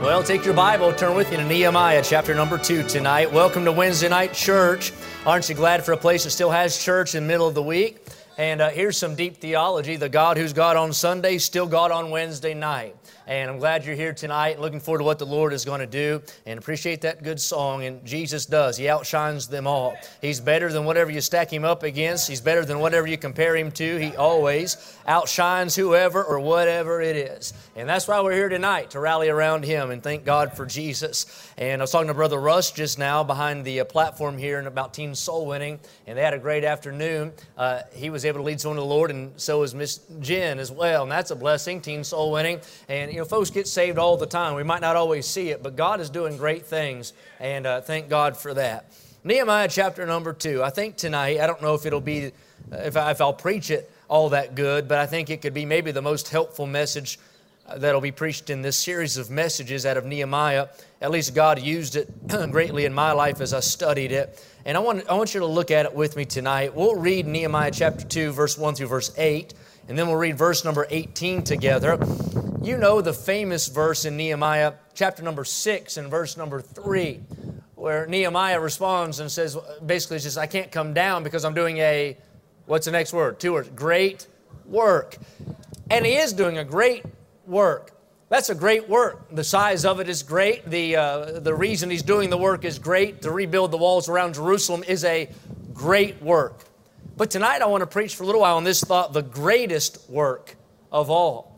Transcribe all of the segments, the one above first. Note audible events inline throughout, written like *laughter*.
Well, take your Bible, turn with you to Nehemiah chapter number two tonight. Welcome to Wednesday night church. Aren't you glad for a place that still has church in the middle of the week? And uh, here's some deep theology. The God who's God on Sunday, still God on Wednesday night. And I'm glad you're here tonight. Looking forward to what the Lord is going to do and appreciate that good song. And Jesus does. He outshines them all. He's better than whatever you stack him up against. He's better than whatever you compare him to. He always outshines whoever or whatever it is. And that's why we're here tonight to rally around him and thank God for Jesus. And I was talking to Brother Russ just now behind the uh, platform here and about teen soul winning. And they had a great afternoon. Uh, he was able to lead someone to the Lord, and so was Miss Jen as well. And that's a blessing, teen soul winning. And you know, folks get saved all the time. We might not always see it, but God is doing great things, and uh, thank God for that. Nehemiah chapter number two. I think tonight, I don't know if it'll be, uh, if, I, if I'll preach it all that good, but I think it could be maybe the most helpful message uh, that'll be preached in this series of messages out of Nehemiah. At least God used it *clears throat* greatly in my life as I studied it. And I want, I want you to look at it with me tonight. We'll read Nehemiah chapter 2, verse 1 through verse 8. And then we'll read verse number 18 together. You know the famous verse in Nehemiah, chapter number 6 and verse number 3, where Nehemiah responds and says, basically, says, I can't come down because I'm doing a, what's the next word? Two words, great work. And he is doing a great work. That's a great work. The size of it is great. The, uh, the reason he's doing the work is great. To rebuild the walls around Jerusalem is a great work. But tonight I want to preach for a little while on this thought the greatest work of all.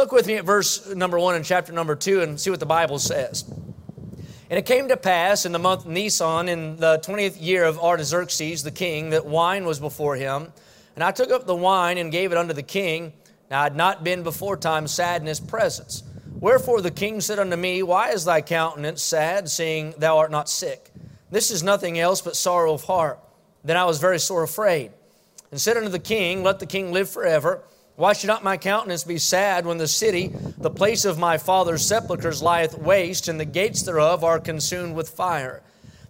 Look with me at verse number one in chapter number two and see what the Bible says. And it came to pass in the month Nisan, in the 20th year of Artaxerxes the king, that wine was before him. And I took up the wine and gave it unto the king. Now I had not been before time sad in his presence. Wherefore the king said unto me, Why is thy countenance sad, seeing thou art not sick? This is nothing else but sorrow of heart. Then I was very sore afraid and said unto the king, Let the king live forever. Why should not my countenance be sad when the city, the place of my father's sepulchres, lieth waste, and the gates thereof are consumed with fire?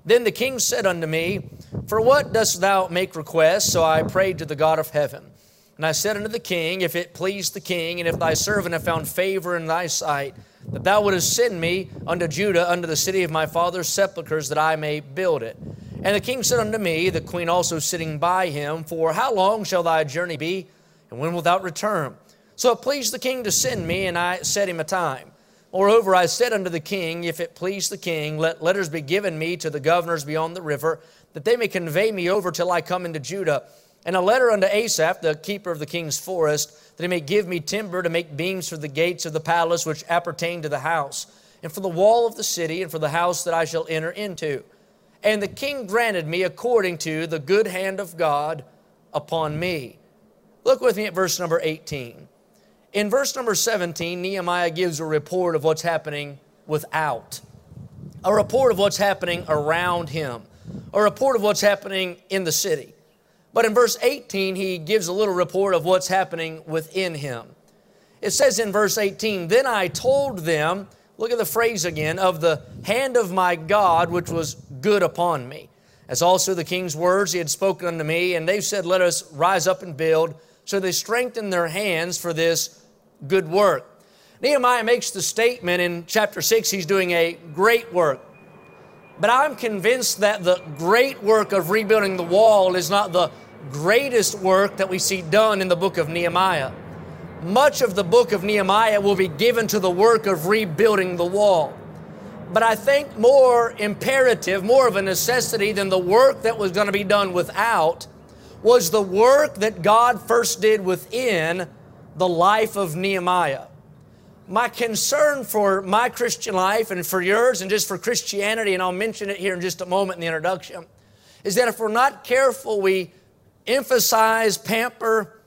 Then the king said unto me, For what dost thou make request? So I prayed to the God of heaven. And I said unto the king, If it please the king, and if thy servant have found favor in thy sight, that thou wouldest send me unto Judah, unto the city of my father's sepulchres, that I may build it. And the king said unto me, the queen also sitting by him, For how long shall thy journey be, and when wilt thou return? So it pleased the king to send me, and I set him a time. Moreover, I said unto the king, If it please the king, let letters be given me to the governors beyond the river, that they may convey me over till I come into Judah. And a letter unto Asaph, the keeper of the king's forest, that he may give me timber to make beams for the gates of the palace which appertain to the house, and for the wall of the city, and for the house that I shall enter into. And the king granted me according to the good hand of God upon me. Look with me at verse number 18. In verse number 17, Nehemiah gives a report of what's happening without, a report of what's happening around him, a report of what's happening in the city. But in verse 18, he gives a little report of what's happening within him. It says in verse 18, Then I told them, Look at the phrase again of the hand of my God, which was good upon me. As also the king's words he had spoken unto me, and they said, Let us rise up and build. So they strengthened their hands for this good work. Nehemiah makes the statement in chapter 6 he's doing a great work. But I'm convinced that the great work of rebuilding the wall is not the greatest work that we see done in the book of Nehemiah much of the book of Nehemiah will be given to the work of rebuilding the wall. But I think more imperative, more of a necessity than the work that was going to be done without was the work that God first did within the life of Nehemiah. My concern for my Christian life and for yours and just for Christianity, and I'll mention it here in just a moment in the introduction, is that if we're not careful, we emphasize, pamper,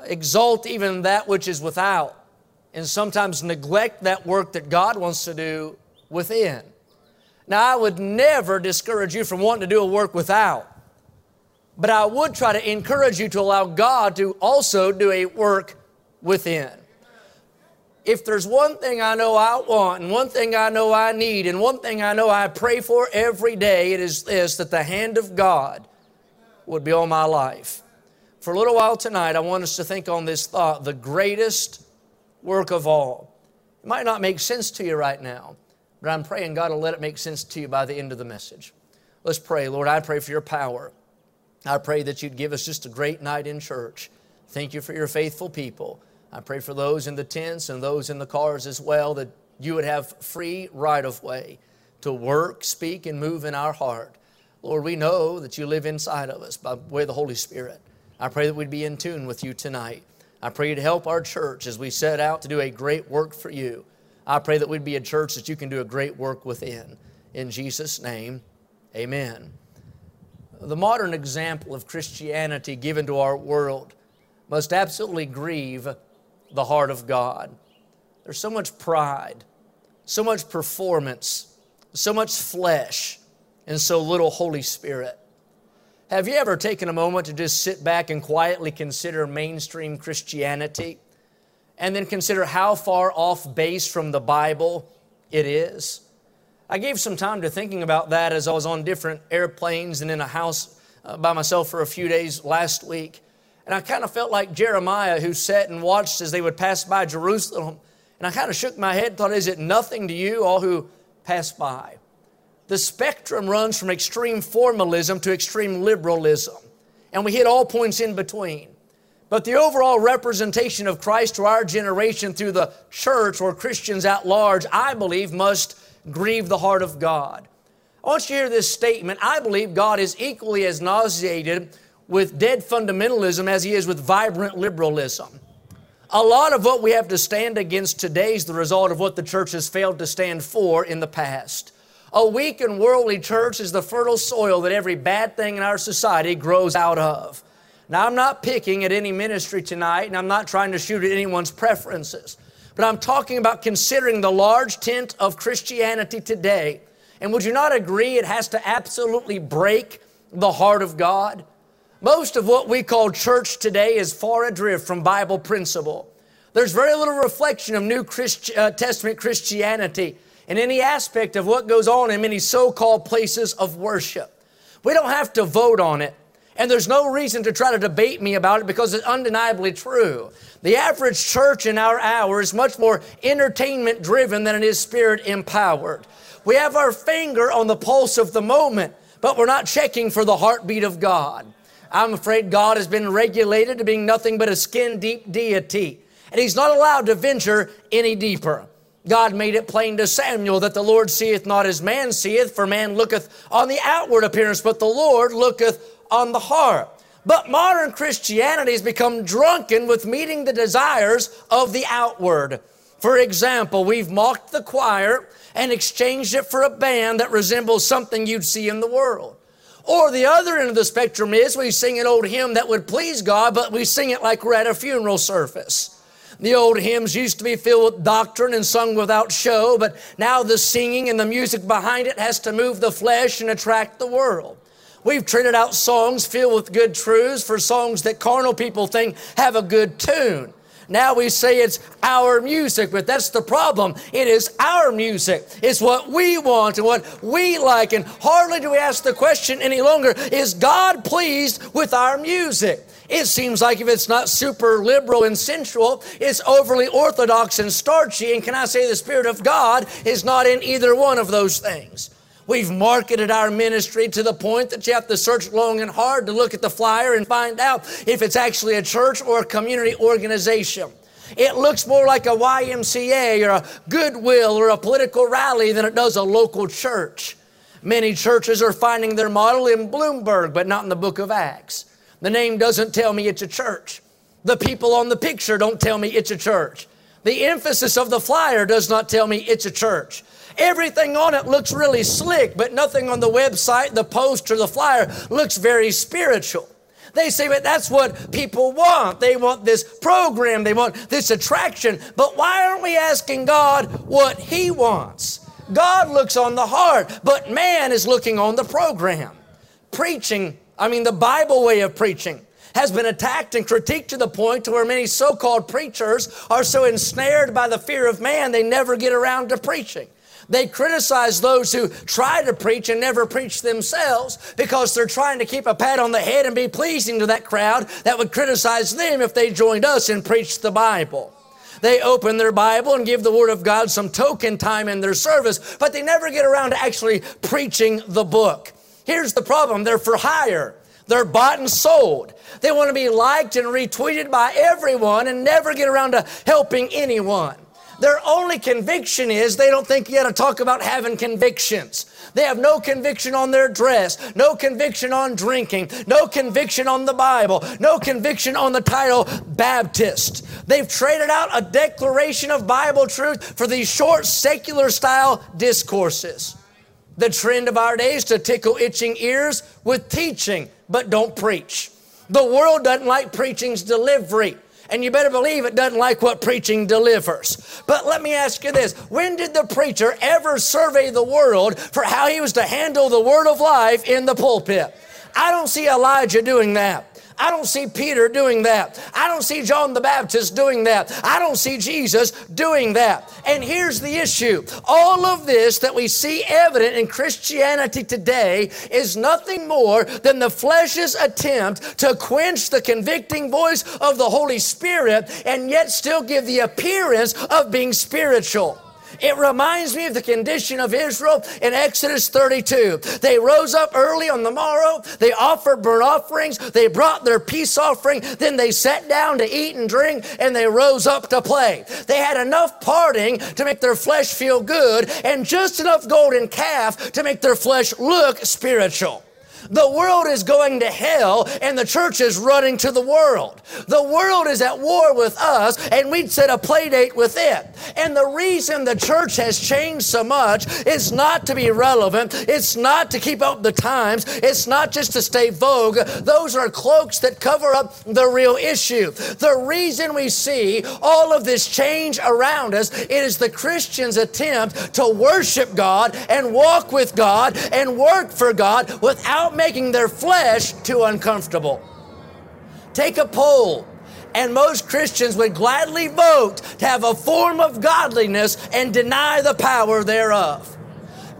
exalt even that which is without, and sometimes neglect that work that God wants to do within. Now, I would never discourage you from wanting to do a work without. But I would try to encourage you to allow God to also do a work within. If there's one thing I know I want, and one thing I know I need, and one thing I know I pray for every day, it is this that the hand of God would be on my life. For a little while tonight, I want us to think on this thought the greatest work of all. It might not make sense to you right now, but I'm praying God will let it make sense to you by the end of the message. Let's pray. Lord, I pray for your power. I pray that you'd give us just a great night in church. Thank you for your faithful people. I pray for those in the tents and those in the cars as well that you would have free right of way to work, speak, and move in our heart. Lord, we know that you live inside of us by way of the Holy Spirit. I pray that we'd be in tune with you tonight. I pray you to help our church as we set out to do a great work for you. I pray that we'd be a church that you can do a great work within. In Jesus' name, amen. The modern example of Christianity given to our world must absolutely grieve the heart of God. There's so much pride, so much performance, so much flesh, and so little Holy Spirit. Have you ever taken a moment to just sit back and quietly consider mainstream Christianity and then consider how far off base from the Bible it is? I gave some time to thinking about that as I was on different airplanes and in a house uh, by myself for a few days last week. And I kind of felt like Jeremiah who sat and watched as they would pass by Jerusalem. And I kind of shook my head and thought, is it nothing to you, all who pass by? The spectrum runs from extreme formalism to extreme liberalism. And we hit all points in between. But the overall representation of Christ to our generation through the church or Christians at large, I believe, must grieve the heart of God. I want you to hear this statement. I believe God is equally as nauseated with dead fundamentalism as he is with vibrant liberalism. A lot of what we have to stand against today is the result of what the church has failed to stand for in the past. A weak and worldly church is the fertile soil that every bad thing in our society grows out of. Now, I'm not picking at any ministry tonight, and I'm not trying to shoot at anyone's preferences. But I'm talking about considering the large tent of Christianity today. And would you not agree it has to absolutely break the heart of God? Most of what we call church today is far adrift from Bible principle. There's very little reflection of New Christ- uh, Testament Christianity in any aspect of what goes on in many so called places of worship. We don't have to vote on it. And there's no reason to try to debate me about it because it's undeniably true. The average church in our hour is much more entertainment driven than it is spirit empowered. We have our finger on the pulse of the moment, but we're not checking for the heartbeat of God. I'm afraid God has been regulated to being nothing but a skin deep deity, and He's not allowed to venture any deeper. God made it plain to Samuel that the Lord seeth not as man seeth, for man looketh on the outward appearance, but the Lord looketh on the heart. But modern Christianity has become drunken with meeting the desires of the outward. For example, we've mocked the choir and exchanged it for a band that resembles something you'd see in the world. Or the other end of the spectrum is we sing an old hymn that would please God, but we sing it like we're at a funeral service. The old hymns used to be filled with doctrine and sung without show, but now the singing and the music behind it has to move the flesh and attract the world. We've traded out songs filled with good truths for songs that carnal people think have a good tune. Now we say it's our music, but that's the problem. It is our music. It's what we want and what we like. And hardly do we ask the question any longer is God pleased with our music? It seems like if it's not super liberal and sensual, it's overly orthodox and starchy. And can I say the Spirit of God is not in either one of those things? We've marketed our ministry to the point that you have to search long and hard to look at the flyer and find out if it's actually a church or a community organization. It looks more like a YMCA or a Goodwill or a political rally than it does a local church. Many churches are finding their model in Bloomberg, but not in the book of Acts. The name doesn't tell me it's a church. The people on the picture don't tell me it's a church. The emphasis of the flyer does not tell me it's a church. Everything on it looks really slick, but nothing on the website, the post, or the flyer looks very spiritual. They say, but that's what people want. They want this program, they want this attraction. But why aren't we asking God what He wants? God looks on the heart, but man is looking on the program. Preaching I mean, the Bible way of preaching has been attacked and critiqued to the point to where many so-called preachers are so ensnared by the fear of man they never get around to preaching. They criticize those who try to preach and never preach themselves because they're trying to keep a pat on the head and be pleasing to that crowd that would criticize them if they joined us and preached the Bible. They open their Bible and give the Word of God some token time in their service, but they never get around to actually preaching the book. Here's the problem they're for hire. They're bought and sold. They want to be liked and retweeted by everyone and never get around to helping anyone. Their only conviction is they don't think you got to talk about having convictions. They have no conviction on their dress, no conviction on drinking, no conviction on the Bible, no conviction on the title Baptist. They've traded out a declaration of Bible truth for these short secular style discourses. The trend of our days to tickle itching ears with teaching, but don't preach. The world doesn't like preaching's delivery. And you better believe it doesn't like what preaching delivers. But let me ask you this when did the preacher ever survey the world for how he was to handle the word of life in the pulpit? I don't see Elijah doing that. I don't see Peter doing that. I don't see John the Baptist doing that. I don't see Jesus doing that. And here's the issue all of this that we see evident in Christianity today is nothing more than the flesh's attempt to quench the convicting voice of the Holy Spirit and yet still give the appearance of being spiritual. It reminds me of the condition of Israel in Exodus 32. They rose up early on the morrow, they offered burnt offerings, they brought their peace offering, then they sat down to eat and drink, and they rose up to play. They had enough parting to make their flesh feel good, and just enough golden calf to make their flesh look spiritual. The world is going to hell and the church is running to the world. The world is at war with us and we'd set a play date with it. And the reason the church has changed so much is not to be relevant. It's not to keep up the times. It's not just to stay vogue. Those are cloaks that cover up the real issue. The reason we see all of this change around us, it is the Christian's attempt to worship God and walk with God and work for God without making their flesh too uncomfortable. Take a poll and most Christians would gladly vote to have a form of godliness and deny the power thereof.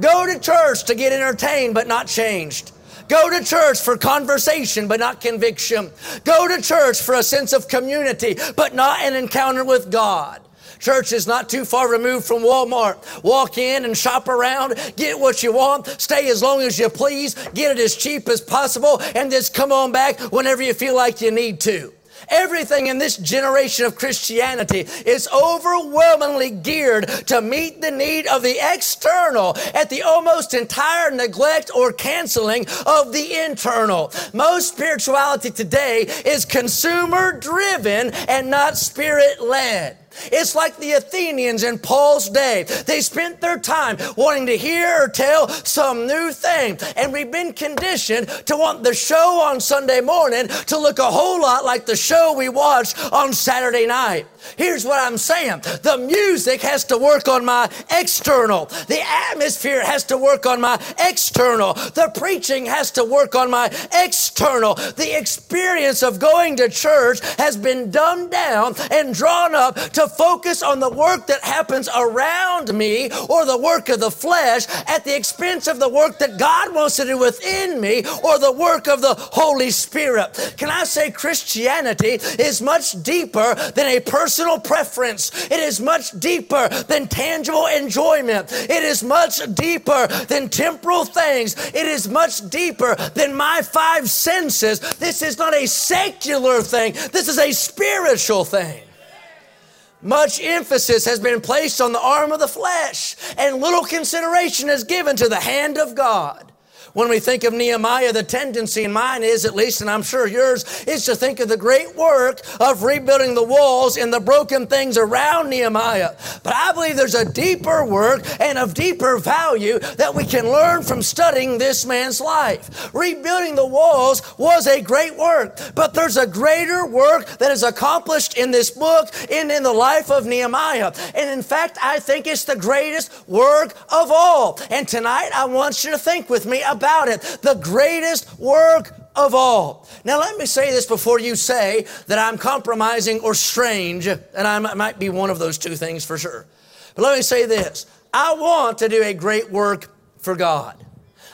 Go to church to get entertained but not changed. Go to church for conversation but not conviction. Go to church for a sense of community but not an encounter with God. Church is not too far removed from Walmart. Walk in and shop around, get what you want, stay as long as you please, get it as cheap as possible, and just come on back whenever you feel like you need to. Everything in this generation of Christianity is overwhelmingly geared to meet the need of the external at the almost entire neglect or canceling of the internal. Most spirituality today is consumer driven and not spirit led. It's like the Athenians in Paul's day. They spent their time wanting to hear or tell some new thing. And we've been conditioned to want the show on Sunday morning to look a whole lot like the show we watched on Saturday night. Here's what I'm saying. The music has to work on my external. The atmosphere has to work on my external. The preaching has to work on my external. The experience of going to church has been dumbed down and drawn up to focus on the work that happens around me or the work of the flesh at the expense of the work that God wants to do within me or the work of the Holy Spirit. Can I say Christianity is much deeper than a personal preference. It is much deeper than tangible enjoyment. It is much deeper than temporal things. It is much deeper than my five senses. This is not a secular thing. This is a spiritual thing. Much emphasis has been placed on the arm of the flesh, and little consideration is given to the hand of God. When we think of Nehemiah, the tendency in mine is, at least, and I'm sure yours, is to think of the great work of rebuilding the walls and the broken things around Nehemiah. But I believe there's a deeper work and of deeper value that we can learn from studying this man's life. Rebuilding the walls was a great work, but there's a greater work that is accomplished in this book and in the life of Nehemiah. And in fact, I think it's the greatest work of all. And tonight, I want you to think with me about about it. The greatest work of all. Now, let me say this before you say that I'm compromising or strange, and I might be one of those two things for sure. But let me say this I want to do a great work for God.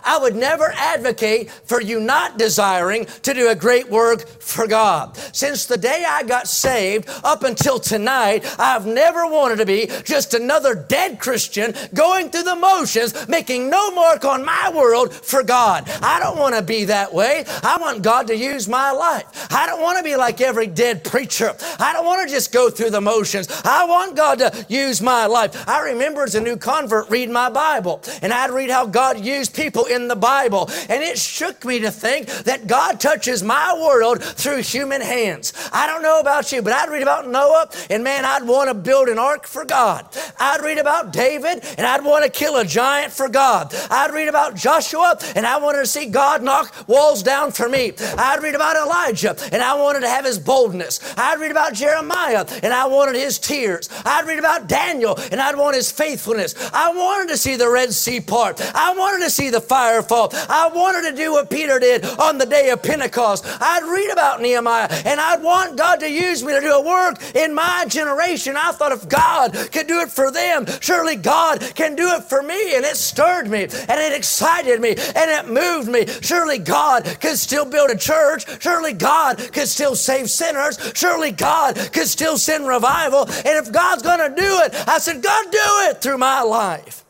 I would never advocate for you not desiring to do a great work for God. Since the day I got saved up until tonight, I've never wanted to be just another dead Christian going through the motions, making no mark on my world for God. I don't want to be that way. I want God to use my life. I don't want to be like every dead preacher. I don't want to just go through the motions. I want God to use my life. I remember as a new convert reading my Bible, and I'd read how God used people in the Bible. And it shook me to think that God touches my world through human hands. I don't know about you, but I'd read about Noah, and man, I'd want to build an ark for God. I'd read about David, and I'd want to kill a giant for God. I'd read about Joshua, and I wanted to see God knock walls down for me. I'd read about Elijah, and I wanted to have his boldness. I'd read about Jeremiah, and I wanted his tears. I'd read about Daniel, and I'd want his faithfulness. I wanted to see the Red Sea part. I wanted to see the fire fire fall. I wanted to do what Peter did on the day of Pentecost. I'd read about Nehemiah and I'd want God to use me to do a work in my generation. I thought if God could do it for them, surely God can do it for me. And it stirred me and it excited me and it moved me. Surely God could still build a church. Surely God could still save sinners. Surely God could still send revival. And if God's going to do it, I said, God, do it through my life.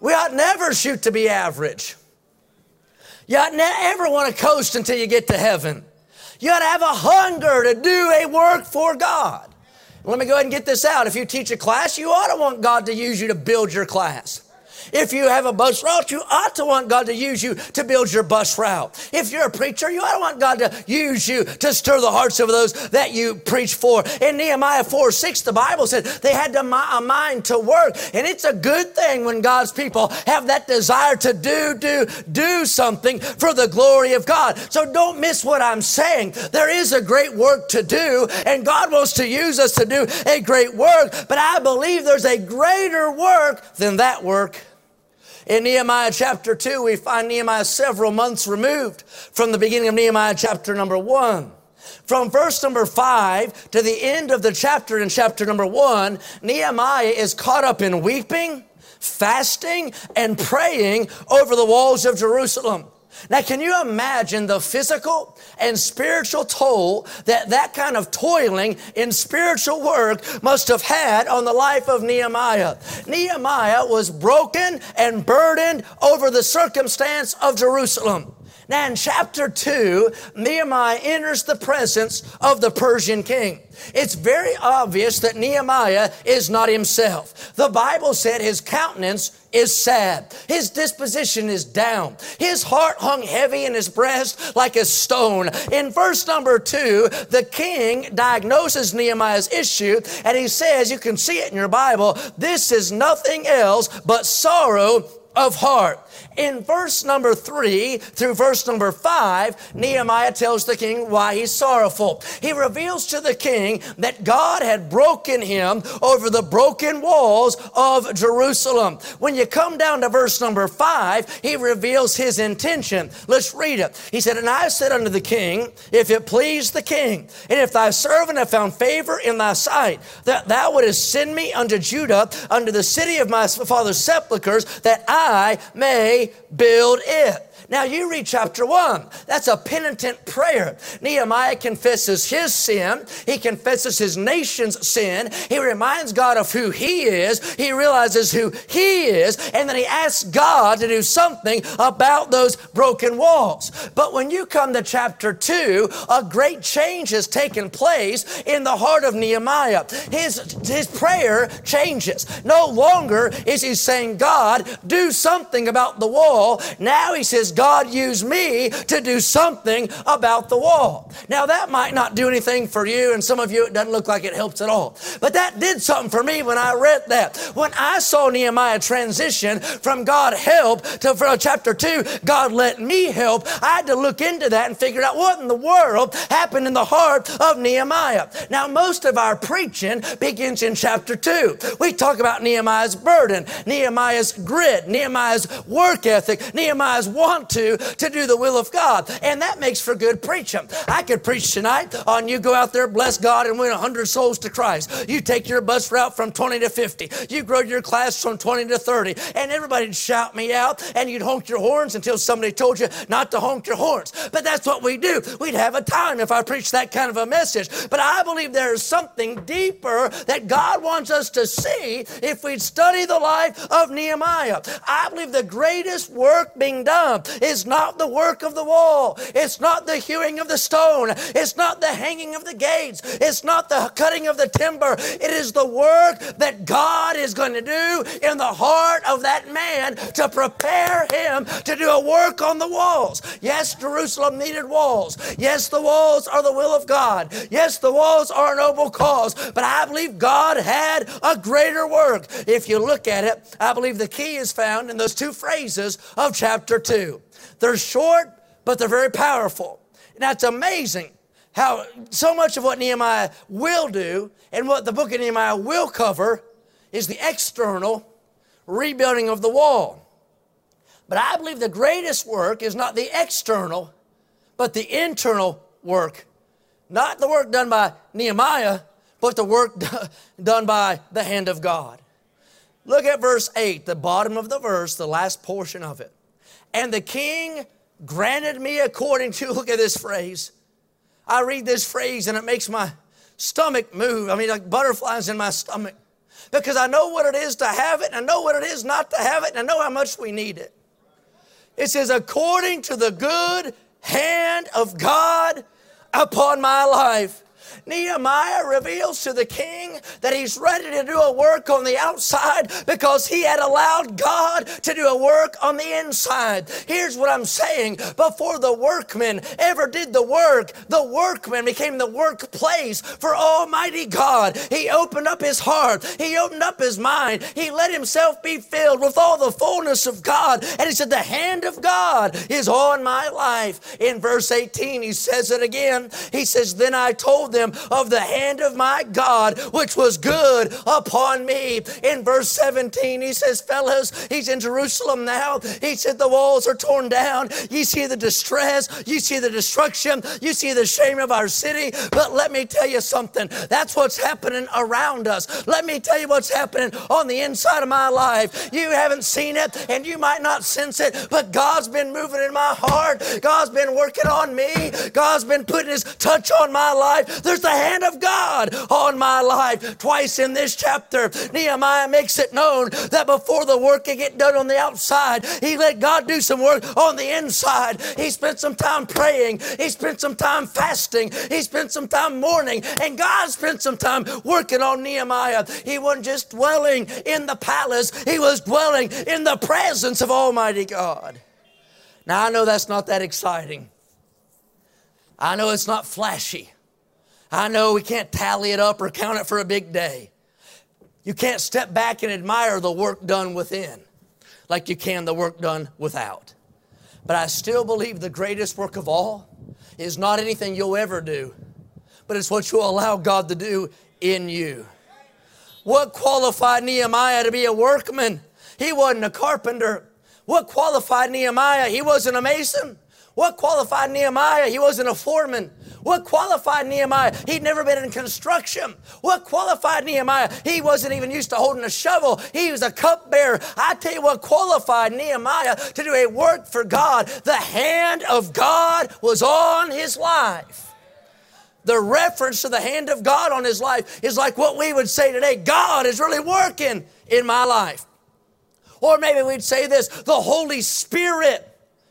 We ought never shoot to be average. You ought never want to coast until you get to heaven. You ought to have a hunger to do a work for God. Let me go ahead and get this out. If you teach a class, you ought to want God to use you to build your class. If you have a bus route, you ought to want God to use you to build your bus route. If you're a preacher, you ought to want God to use you to stir the hearts of those that you preach for. In Nehemiah 4 6, the Bible said they had a mind to work. And it's a good thing when God's people have that desire to do, do, do something for the glory of God. So don't miss what I'm saying. There is a great work to do, and God wants to use us to do a great work. But I believe there's a greater work than that work. In Nehemiah chapter 2, we find Nehemiah several months removed from the beginning of Nehemiah chapter number 1. From verse number 5 to the end of the chapter in chapter number 1, Nehemiah is caught up in weeping, fasting, and praying over the walls of Jerusalem. Now, can you imagine the physical and spiritual toll that that kind of toiling in spiritual work must have had on the life of Nehemiah? Nehemiah was broken and burdened over the circumstance of Jerusalem. Now, in chapter 2, Nehemiah enters the presence of the Persian king. It's very obvious that Nehemiah is not himself. The Bible said his countenance is sad. His disposition is down. His heart hung heavy in his breast like a stone. In verse number two, the king diagnoses Nehemiah's issue and he says, you can see it in your Bible, this is nothing else but sorrow of heart. In verse number three through verse number five, Nehemiah tells the king why he's sorrowful. He reveals to the king that God had broken him over the broken walls of Jerusalem. When you come down to verse number five, he reveals his intention. Let's read it. He said, And I said unto the king, If it please the king, and if thy servant have found favor in thy sight, that thou wouldest send me unto Judah, unto the city of my father's sepulchres, that I may build it. Now you read chapter one. That's a penitent prayer. Nehemiah confesses his sin. He confesses his nation's sin. He reminds God of who he is. He realizes who he is. And then he asks God to do something about those broken walls. But when you come to chapter two, a great change has taken place in the heart of Nehemiah. His, his prayer changes. No longer is he saying, God, do something about the wall. Now he says, God used me to do something about the wall. Now, that might not do anything for you, and some of you, it doesn't look like it helps at all. But that did something for me when I read that. When I saw Nehemiah transition from God help to uh, chapter 2, God let me help, I had to look into that and figure out what in the world happened in the heart of Nehemiah. Now, most of our preaching begins in chapter 2. We talk about Nehemiah's burden, Nehemiah's grit, Nehemiah's work ethic, Nehemiah's one to to do the will of God. And that makes for good preaching. I could preach tonight on you go out there, bless God, and win 100 souls to Christ. You take your bus route from 20 to 50. You grow your class from 20 to 30. And everybody'd shout me out, and you'd honk your horns until somebody told you not to honk your horns. But that's what we do. We'd have a time if I preached that kind of a message. But I believe there is something deeper that God wants us to see if we'd study the life of Nehemiah. I believe the greatest work being done is not the work of the wall. It's not the hewing of the stone. It's not the hanging of the gates. It's not the cutting of the timber. It is the work that God is going to do in the heart of that man to prepare him to do a work on the walls. Yes, Jerusalem needed walls. Yes, the walls are the will of God. Yes, the walls are a noble cause. But I believe God had a greater work. If you look at it, I believe the key is found in those two phrases of chapter 2. They're short, but they're very powerful. Now it's amazing how so much of what Nehemiah will do and what the book of Nehemiah will cover is the external rebuilding of the wall. But I believe the greatest work is not the external, but the internal work. Not the work done by Nehemiah, but the work *laughs* done by the hand of God. Look at verse 8, the bottom of the verse, the last portion of it. And the king granted me according to, *laughs* look at this phrase. I read this phrase and it makes my stomach move. I mean, like butterflies in my stomach. Because I know what it is to have it, and I know what it is not to have it, and I know how much we need it. It says, according to the good hand of God upon my life. Nehemiah reveals to the king that he's ready to do a work on the outside because he had allowed God to do a work on the inside. Here's what I'm saying before the workman ever did the work, the workman became the workplace for Almighty God. He opened up his heart, he opened up his mind, he let himself be filled with all the fullness of God. And he said, The hand of God is on my life. In verse 18, he says it again. He says, Then I told them of the hand of my God, which was good upon me. In verse 17, he says, Fellows, he's in Jerusalem now. He said, The walls are torn down. You see the distress, you see the destruction, you see the shame of our city. But let me tell you something that's what's happening around us. Let me tell you what's happening on the inside of my life. You haven't seen it and you might not sense it, but God's been moving in my heart. God's been working on me. God's been putting his touch on my life. There's the hand of God on my life. Twice in this chapter, Nehemiah makes it known that before the work could get done on the outside, he let God do some work on the inside. He spent some time praying, he spent some time fasting, he spent some time mourning, and God spent some time working on Nehemiah. He wasn't just dwelling in the palace, he was dwelling in the presence of Almighty God. Now, I know that's not that exciting. I know it's not flashy. I know we can't tally it up or count it for a big day. You can't step back and admire the work done within like you can the work done without. But I still believe the greatest work of all is not anything you'll ever do, but it's what you'll allow God to do in you. What qualified Nehemiah to be a workman? He wasn't a carpenter. What qualified Nehemiah? He wasn't a mason. What qualified Nehemiah? He wasn't a foreman. What qualified Nehemiah? He'd never been in construction. What qualified Nehemiah? He wasn't even used to holding a shovel. He was a cupbearer. I tell you what qualified Nehemiah to do a work for God. The hand of God was on his life. The reference to the hand of God on his life is like what we would say today God is really working in my life. Or maybe we'd say this the Holy Spirit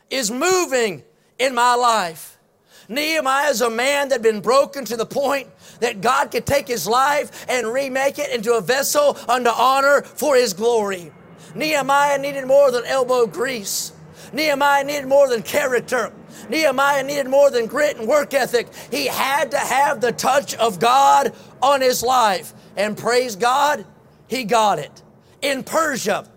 is moving in my life. Nehemiah is a man that had been broken to the point that God could take his life and remake it into a vessel unto honor for his glory. Nehemiah needed more than elbow grease. Nehemiah needed more than character. Nehemiah needed more than grit and work ethic. He had to have the touch of God on his life. And praise God, he got it. In Persia,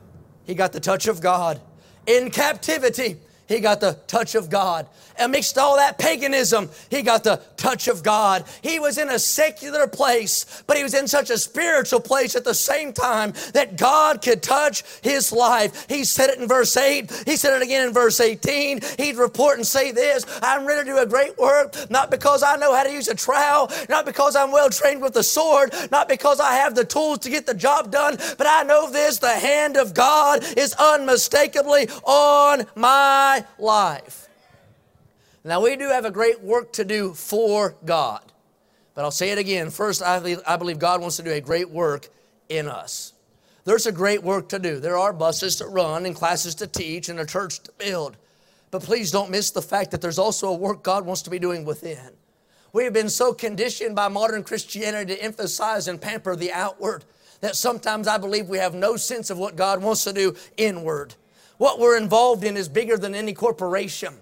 he got the touch of God. In captivity, he got the touch of God. Amidst all that paganism, he got the touch of God. He was in a secular place, but he was in such a spiritual place at the same time that God could touch his life. He said it in verse 8. He said it again in verse 18. He'd report and say this I'm ready to do a great work, not because I know how to use a trowel, not because I'm well trained with the sword, not because I have the tools to get the job done, but I know this the hand of God is unmistakably on my life. Now, we do have a great work to do for God. But I'll say it again. First, I believe, I believe God wants to do a great work in us. There's a great work to do. There are buses to run and classes to teach and a church to build. But please don't miss the fact that there's also a work God wants to be doing within. We have been so conditioned by modern Christianity to emphasize and pamper the outward that sometimes I believe we have no sense of what God wants to do inward. What we're involved in is bigger than any corporation.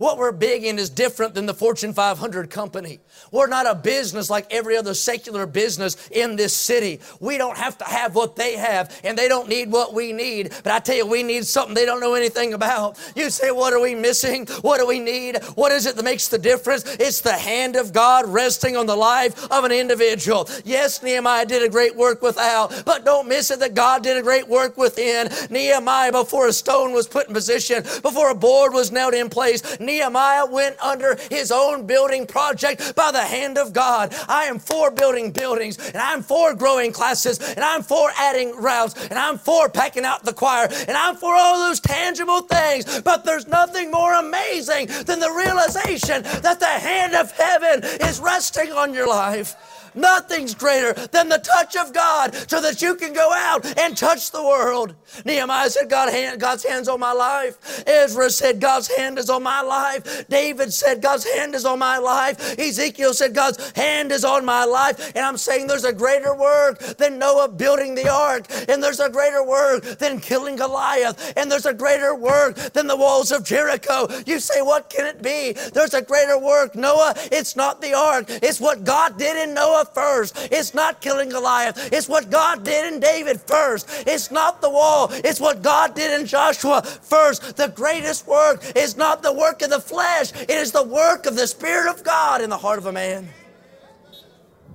What we're big in is different than the Fortune 500 company. We're not a business like every other secular business in this city. We don't have to have what they have, and they don't need what we need. But I tell you, we need something they don't know anything about. You say, What are we missing? What do we need? What is it that makes the difference? It's the hand of God resting on the life of an individual. Yes, Nehemiah did a great work without, but don't miss it that God did a great work within. Nehemiah, before a stone was put in position, before a board was nailed in place, Nehemiah went under his own building project by the hand of God. I am for building buildings, and I'm for growing classes, and I'm for adding routes, and I'm for packing out the choir, and I'm for all those tangible things. But there's nothing more amazing than the realization that the hand of heaven is resting on your life. Nothing's greater than the touch of God so that you can go out and touch the world. Nehemiah said, God hand, God's hand's on my life. Ezra said, God's hand is on my life. David said, God's hand is on my life. Ezekiel said, God's hand is on my life. And I'm saying there's a greater work than Noah building the ark. And there's a greater work than killing Goliath. And there's a greater work than the walls of Jericho. You say, what can it be? There's a greater work. Noah, it's not the ark. It's what God did in Noah first. It's not killing Goliath. It's what God did in David first. It's not the wall. It's what God did in Joshua first. The greatest work is not the work of the flesh. It is the work of the Spirit of God in the heart of a man.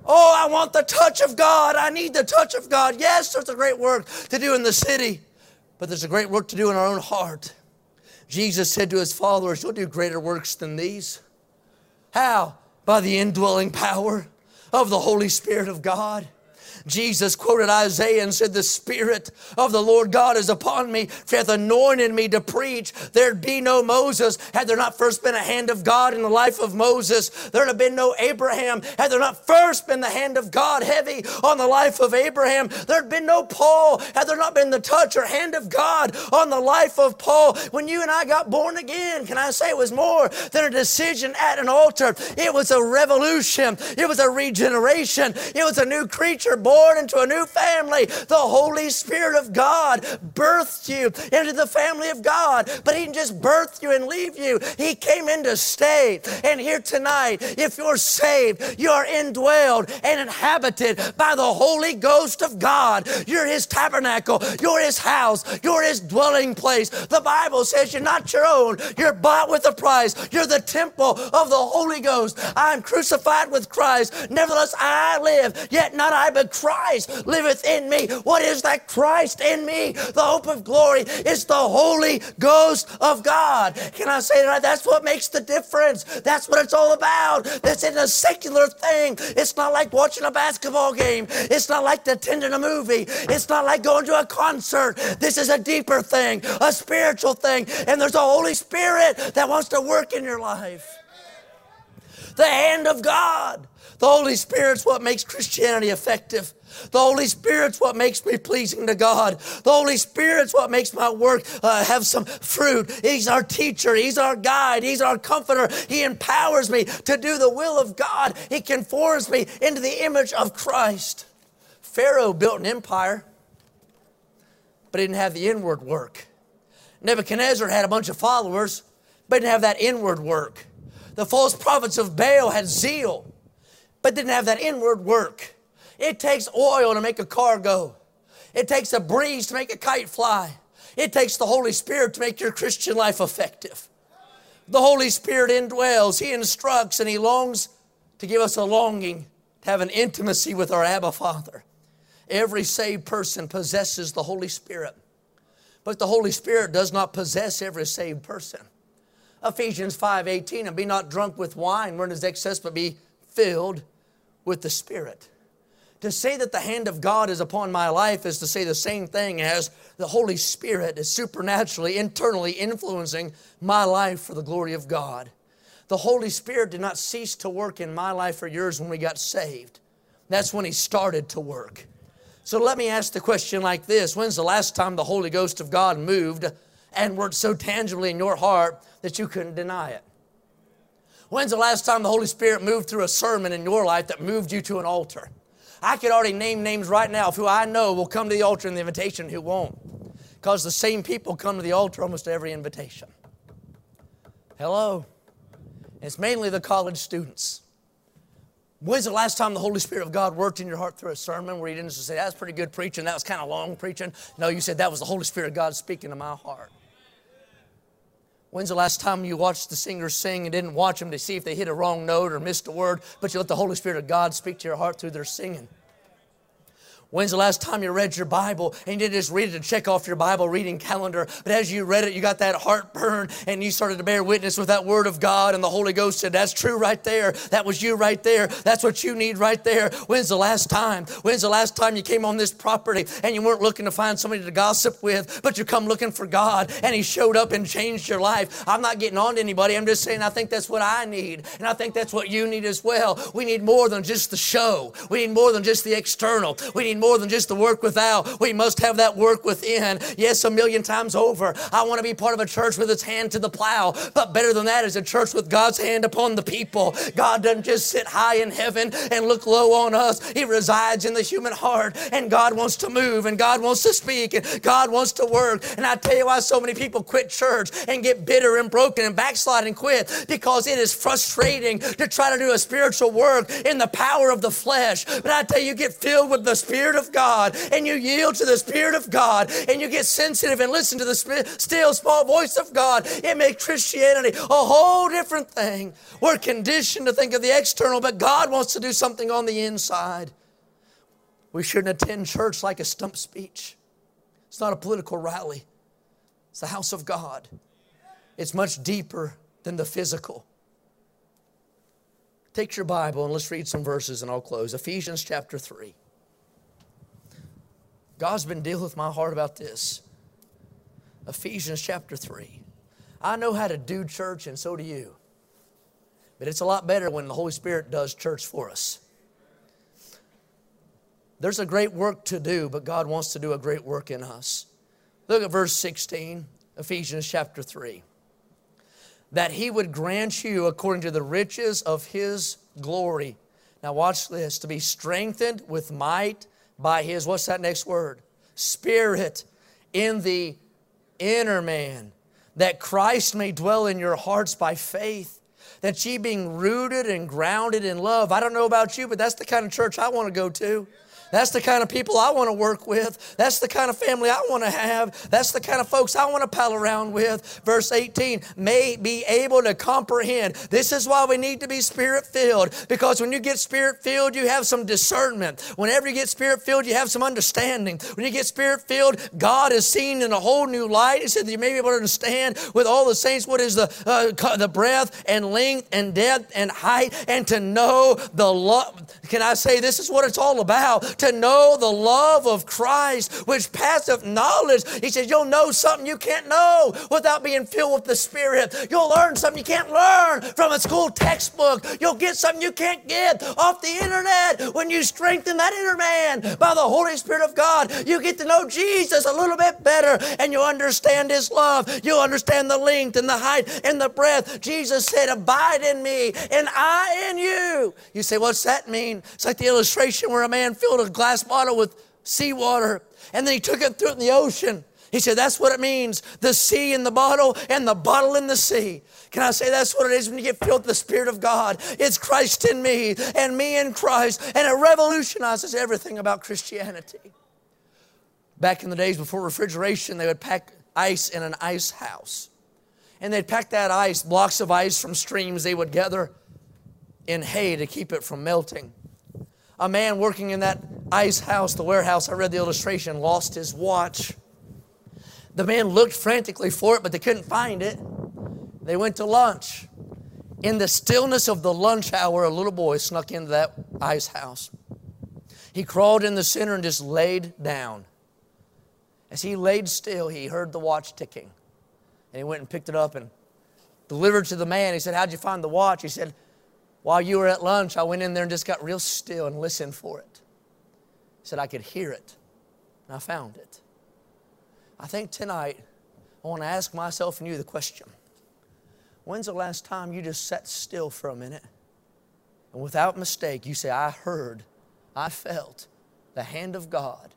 Oh, I want the touch of God. I need the touch of God. Yes, there's a great work to do in the city, but there's a great work to do in our own heart. Jesus said to his followers, You'll do greater works than these. How? By the indwelling power of the Holy Spirit of God. Jesus quoted Isaiah and said, The Spirit of the Lord God is upon me, for hath anointed me to preach. There'd be no Moses had there not first been a hand of God in the life of Moses. There'd have been no Abraham had there not first been the hand of God heavy on the life of Abraham. There'd been no Paul had there not been the touch or hand of God on the life of Paul. When you and I got born again, can I say it was more than a decision at an altar? It was a revolution, it was a regeneration, it was a new creature born born into a new family. The Holy Spirit of God birthed you into the family of God. But He didn't just birth you and leave you, He came in to stay. And here tonight, if you're saved, you are indwelled and inhabited by the Holy Ghost of God. You're His tabernacle, you're His house, you're His dwelling place. The Bible says you're not your own, you're bought with a price. You're the temple of the Holy Ghost. I'm crucified with Christ. Nevertheless, I live, yet not I, but Christ liveth in me. What is that Christ in me? The hope of glory is the Holy Ghost of God. Can I say that? That's what makes the difference. That's what it's all about. This isn't a secular thing. It's not like watching a basketball game. It's not like attending a movie. It's not like going to a concert. This is a deeper thing, a spiritual thing. And there's a Holy Spirit that wants to work in your life. The hand of God. The Holy Spirit's what makes Christianity effective. The Holy Spirit's what makes me pleasing to God. The Holy Spirit's what makes my work uh, have some fruit. He's our teacher. He's our guide. He's our comforter. He empowers me to do the will of God. He conforms me into the image of Christ. Pharaoh built an empire, but he didn't have the inward work. Nebuchadnezzar had a bunch of followers, but didn't have that inward work. The false prophets of Baal had zeal, but didn't have that inward work. It takes oil to make a car go. It takes a breeze to make a kite fly. It takes the Holy Spirit to make your Christian life effective. The Holy Spirit indwells, He instructs, and He longs to give us a longing to have an intimacy with our Abba Father. Every saved person possesses the Holy Spirit, but the Holy Spirit does not possess every saved person. Ephesians 5 18, and be not drunk with wine wherein is excess, but be filled with the Spirit. To say that the hand of God is upon my life is to say the same thing as the Holy Spirit is supernaturally, internally influencing my life for the glory of God. The Holy Spirit did not cease to work in my life or yours when we got saved. That's when He started to work. So let me ask the question like this When's the last time the Holy Ghost of God moved and worked so tangibly in your heart that you couldn't deny it? When's the last time the Holy Spirit moved through a sermon in your life that moved you to an altar? I could already name names right now of who I know will come to the altar in the invitation who won't. Because the same people come to the altar almost every invitation. Hello? It's mainly the college students. When's the last time the Holy Spirit of God worked in your heart through a sermon where you didn't just say, that's pretty good preaching, that was kind of long preaching? No, you said, that was the Holy Spirit of God speaking to my heart. When's the last time you watched the singers sing and didn't watch them to see if they hit a wrong note or missed a word, but you let the Holy Spirit of God speak to your heart through their singing? When's the last time you read your Bible and you didn't just read it to check off your Bible reading calendar, but as you read it, you got that heartburn and you started to bear witness with that Word of God, and the Holy Ghost said, That's true right there. That was you right there. That's what you need right there. When's the last time? When's the last time you came on this property and you weren't looking to find somebody to gossip with, but you come looking for God and He showed up and changed your life? I'm not getting on to anybody. I'm just saying I think that's what I need, and I think that's what you need as well. We need more than just the show, we need more than just the external. We need more than just the work without. We must have that work within. Yes, a million times over. I want to be part of a church with its hand to the plow. But better than that is a church with God's hand upon the people. God doesn't just sit high in heaven and look low on us. He resides in the human heart. And God wants to move and God wants to speak and God wants to work. And I tell you why so many people quit church and get bitter and broken and backslide and quit because it is frustrating to try to do a spiritual work in the power of the flesh. But I tell you, you get filled with the Spirit of God and you yield to the Spirit of God and you get sensitive and listen to the still small voice of God, it makes Christianity a whole different thing. We're conditioned to think of the external, but God wants to do something on the inside. We shouldn't attend church like a stump speech. It's not a political rally, it's the house of God. It's much deeper than the physical. Take your Bible and let's read some verses and I'll close. Ephesians chapter 3. God's been dealing with my heart about this. Ephesians chapter 3. I know how to do church, and so do you. But it's a lot better when the Holy Spirit does church for us. There's a great work to do, but God wants to do a great work in us. Look at verse 16, Ephesians chapter 3 that he would grant you according to the riches of his glory. Now, watch this to be strengthened with might by his, what's that next word? Spirit in the inner man, that Christ may dwell in your hearts by faith. That ye being rooted and grounded in love. I don't know about you, but that's the kind of church I want to go to. That's the kind of people I want to work with. That's the kind of family I want to have. That's the kind of folks I want to pal around with. Verse 18, may be able to comprehend. This is why we need to be spirit filled because when you get spirit filled, you have some discernment. Whenever you get spirit filled, you have some understanding. When you get spirit filled, God is seen in a whole new light. He said that you may be able to understand with all the saints what is the, uh, the breadth and length and depth and height and to know the love. Can I say this is what it's all about? To know the love of Christ, which passeth knowledge. He says, You'll know something you can't know without being filled with the Spirit. You'll learn something you can't learn from a school textbook. You'll get something you can't get off the internet when you strengthen that inner man by the Holy Spirit of God. You get to know Jesus a little bit better and you understand His love. You understand the length and the height and the breadth. Jesus said, Abide in me and I in you. You say, What's that mean? It's like the illustration where a man filled a a glass bottle with seawater and then he took it threw it in the ocean. He said, That's what it means the sea in the bottle and the bottle in the sea. Can I say that's what it is when you get filled with the Spirit of God? It's Christ in me and me in Christ, and it revolutionizes everything about Christianity. Back in the days before refrigeration, they would pack ice in an ice house. And they'd pack that ice, blocks of ice from streams they would gather in hay to keep it from melting. A man working in that ice house, the warehouse, I read the illustration, lost his watch. The man looked frantically for it, but they couldn't find it. They went to lunch. In the stillness of the lunch hour, a little boy snuck into that ice house. He crawled in the center and just laid down. As he laid still, he heard the watch ticking. And he went and picked it up and delivered to the man. He said, How'd you find the watch? He said, While you were at lunch, I went in there and just got real still and listened for it. Said, I could hear it, and I found it. I think tonight, I want to ask myself and you the question When's the last time you just sat still for a minute and without mistake you say, I heard, I felt the hand of God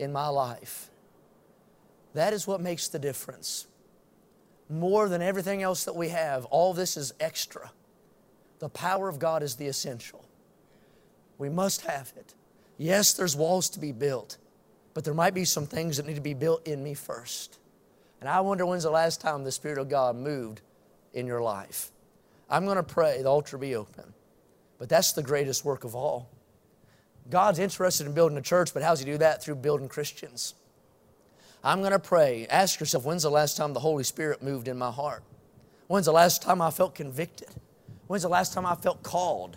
in my life? That is what makes the difference. More than everything else that we have, all this is extra. The power of God is the essential. We must have it. Yes, there's walls to be built, but there might be some things that need to be built in me first. And I wonder when's the last time the Spirit of God moved in your life. I'm going to pray, the altar be open. But that's the greatest work of all. God's interested in building a church, but how does He do that? Through building Christians. I'm going to pray. Ask yourself, when's the last time the Holy Spirit moved in my heart? When's the last time I felt convicted? When's the last time I felt called?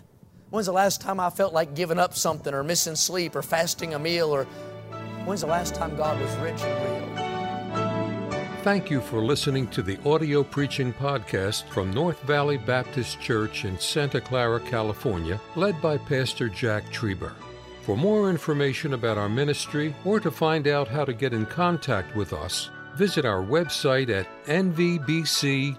When's the last time I felt like giving up something or missing sleep or fasting a meal or when's the last time God was rich and real? Thank you for listening to the audio preaching podcast from North Valley Baptist Church in Santa Clara, California, led by Pastor Jack Trieber. For more information about our ministry or to find out how to get in contact with us, visit our website at nvbc.org.